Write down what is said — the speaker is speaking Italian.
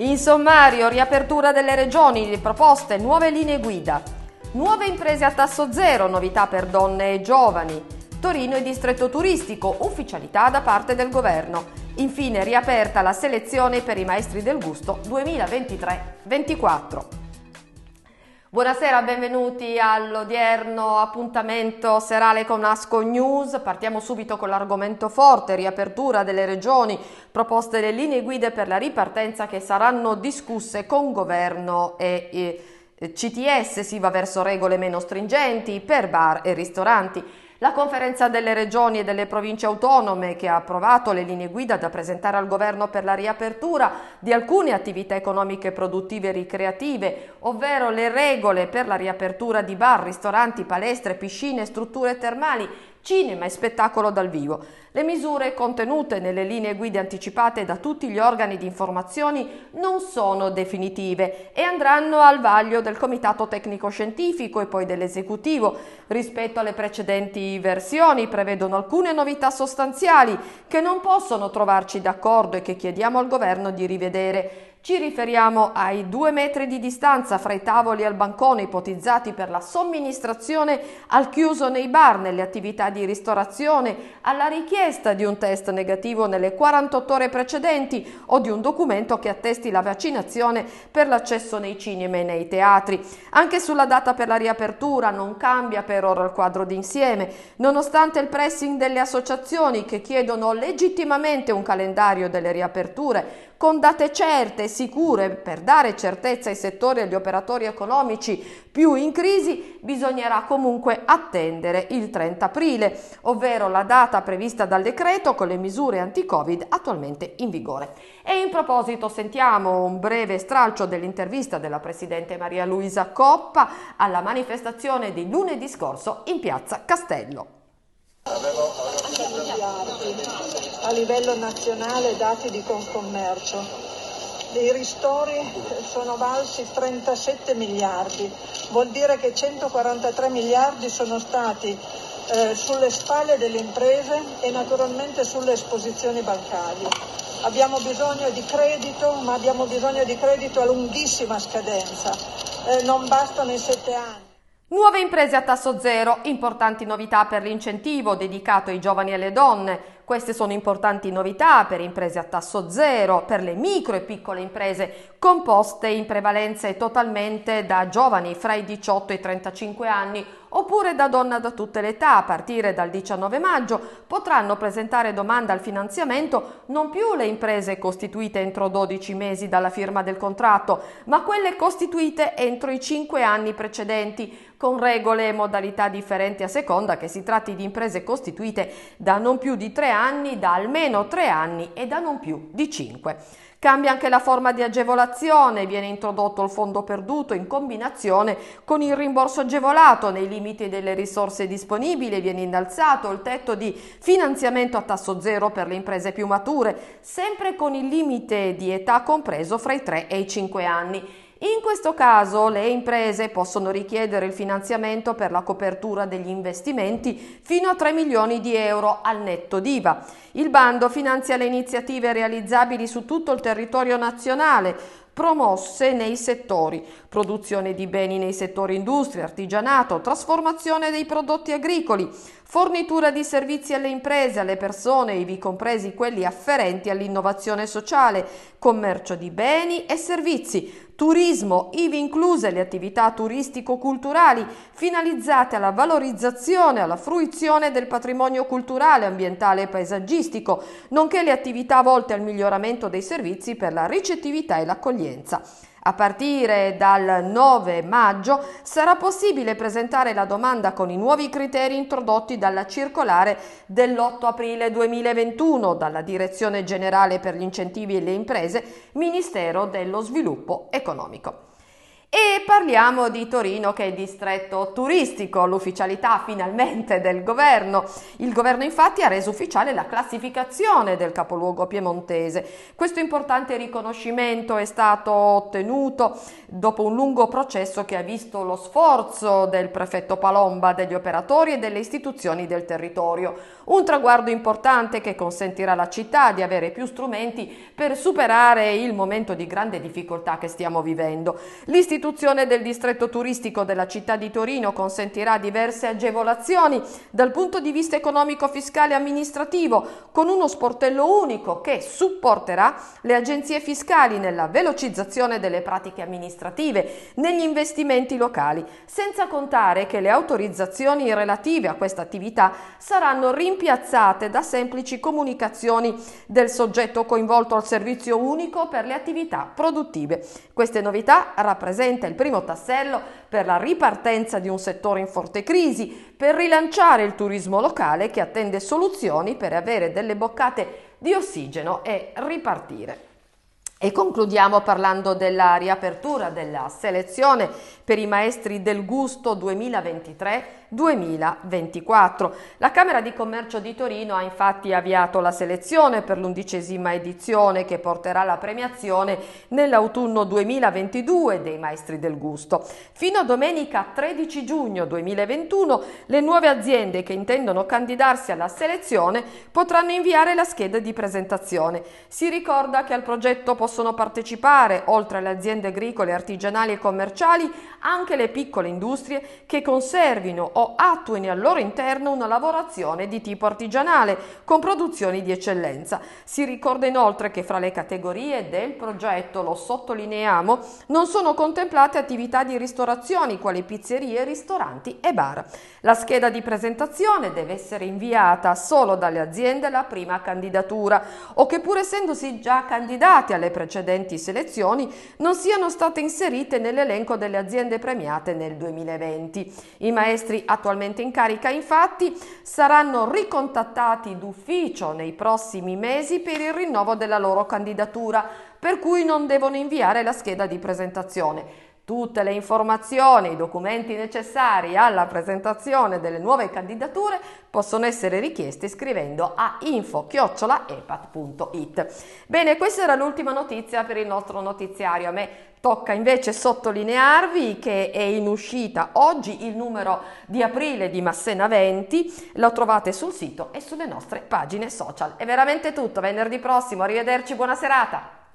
In sommario, riapertura delle regioni, le proposte, nuove linee guida. Nuove imprese a tasso zero, novità per donne e giovani. Torino e distretto turistico, ufficialità da parte del governo. Infine riaperta la selezione per i maestri del gusto 2023-24. Buonasera, benvenuti all'odierno appuntamento serale con Asco News. Partiamo subito con l'argomento forte, riapertura delle regioni, proposte le linee guida per la ripartenza che saranno discusse con governo e, e CTS. Si va verso regole meno stringenti per bar e ristoranti. La conferenza delle regioni e delle province autonome che ha approvato le linee guida da presentare al governo per la riapertura di alcune attività economiche produttive e ricreative, ovvero le regole per la riapertura di bar, ristoranti, palestre, piscine, strutture termali, cinema e spettacolo dal vivo. Le misure contenute nelle linee guida anticipate da tutti gli organi di informazioni non sono definitive e andranno al vaglio del Comitato Tecnico Scientifico e poi dell'Esecutivo. Rispetto alle precedenti versioni prevedono alcune novità sostanziali che non possono trovarci d'accordo e che chiediamo al Governo di rivedere. Ci riferiamo ai due metri di distanza fra i tavoli il bancone ipotizzati per la somministrazione al chiuso nei bar, nelle attività di ristorazione, alla richiesta di un test negativo nelle 48 ore precedenti o di un documento che attesti la vaccinazione per l'accesso nei cinema e nei teatri. Anche sulla data per la riapertura non cambia per ora il quadro d'insieme, nonostante il pressing delle associazioni che chiedono legittimamente un calendario delle riaperture con date certe e sicure per dare certezza ai settori e agli operatori economici più in crisi, bisognerà comunque attendere il 30 aprile, ovvero la data prevista dal decreto con le misure anti-Covid attualmente in vigore. E in proposito sentiamo un breve stralcio dell'intervista della Presidente Maria Luisa Coppa alla manifestazione di lunedì scorso in piazza Castello a livello nazionale dati di Confcommercio. I ristori sono valsi 37 miliardi, vuol dire che 143 miliardi sono stati eh, sulle spalle delle imprese e naturalmente sulle esposizioni bancarie. Abbiamo bisogno di credito, ma abbiamo bisogno di credito a lunghissima scadenza, eh, non bastano i sette anni. Nuove imprese a tasso zero, importanti novità per l'incentivo dedicato ai giovani e alle donne. Queste sono importanti novità per imprese a tasso zero, per le micro e piccole imprese, composte in prevalenza e totalmente da giovani fra i 18 e i 35 anni oppure da donna da tutte le età a partire dal 19 maggio potranno presentare domanda al finanziamento non più le imprese costituite entro 12 mesi dalla firma del contratto, ma quelle costituite entro i 5 anni precedenti, con regole e modalità differenti a seconda che si tratti di imprese costituite da non più di 3 anni, da almeno 3 anni e da non più di 5. Cambia anche la forma di agevolazione, viene introdotto il fondo perduto in combinazione con il rimborso agevolato nei limiti delle risorse disponibili, viene innalzato il tetto di finanziamento a tasso zero per le imprese più mature, sempre con il limite di età compreso fra i 3 e i 5 anni. In questo caso le imprese possono richiedere il finanziamento per la copertura degli investimenti fino a 3 milioni di euro al netto d'IVA. Il bando finanzia le iniziative realizzabili su tutto il territorio nazionale, promosse nei settori produzione di beni nei settori industria, artigianato, trasformazione dei prodotti agricoli, fornitura di servizi alle imprese, alle persone, ivi compresi quelli afferenti all'innovazione sociale, commercio di beni e servizi, turismo, ivi incluse le attività turistico-culturali finalizzate alla valorizzazione, alla fruizione del patrimonio culturale, ambientale e paesaggistico, nonché le attività volte al miglioramento dei servizi per la ricettività e l'accoglienza. A partire dal 9 maggio sarà possibile presentare la domanda con i nuovi criteri introdotti dalla circolare dell'8 aprile 2021 dalla Direzione Generale per gli Incentivi e le Imprese, Ministero dello Sviluppo Economico. E parliamo di Torino che è distretto turistico, l'ufficialità finalmente del governo. Il governo infatti ha reso ufficiale la classificazione del capoluogo piemontese. Questo importante riconoscimento è stato ottenuto dopo un lungo processo che ha visto lo sforzo del prefetto Palomba, degli operatori e delle istituzioni del territorio. Un traguardo importante che consentirà alla città di avere più strumenti per superare il momento di grande difficoltà che stiamo vivendo. L'istituzione del distretto turistico della città di Torino consentirà diverse agevolazioni dal punto di vista economico, fiscale e amministrativo, con uno sportello unico che supporterà le agenzie fiscali nella velocizzazione delle pratiche amministrative, negli investimenti locali, senza contare che le autorizzazioni relative a questa attività saranno rimpiazzate da semplici comunicazioni del soggetto coinvolto al servizio unico per le attività produttive. Queste novità rappresentano il primo tassello per la ripartenza di un settore in forte crisi, per rilanciare il turismo locale che attende soluzioni per avere delle boccate di ossigeno e ripartire. E concludiamo parlando della riapertura della selezione per i maestri del gusto 2023 2024. La Camera di Commercio di Torino ha infatti avviato la selezione per l'undicesima edizione che porterà la premiazione nell'autunno 2022 dei Maestri del Gusto. Fino a domenica 13 giugno 2021 le nuove aziende che intendono candidarsi alla selezione potranno inviare la scheda di presentazione. Si ricorda che al progetto possono partecipare, oltre alle aziende agricole, artigianali e commerciali, anche le piccole industrie che conservino o attuino al loro interno una lavorazione di tipo artigianale con produzioni di eccellenza. Si ricorda inoltre che fra le categorie del progetto, lo sottolineiamo, non sono contemplate attività di ristorazioni quali pizzerie, ristoranti e bar. La scheda di presentazione deve essere inviata solo dalle aziende alla prima candidatura o che pur essendosi già candidati alle precedenti selezioni non siano state inserite nell'elenco delle aziende premiate nel 2020. I maestri attualmente in carica infatti saranno ricontattati d'ufficio nei prossimi mesi per il rinnovo della loro candidatura, per cui non devono inviare la scheda di presentazione. Tutte le informazioni e i documenti necessari alla presentazione delle nuove candidature possono essere richiesti scrivendo a info-epat.it. Bene, questa era l'ultima notizia per il nostro notiziario. A me tocca invece sottolinearvi che è in uscita oggi il numero di aprile di Massena 20, lo trovate sul sito e sulle nostre pagine social. È veramente tutto, venerdì prossimo, arrivederci, buona serata!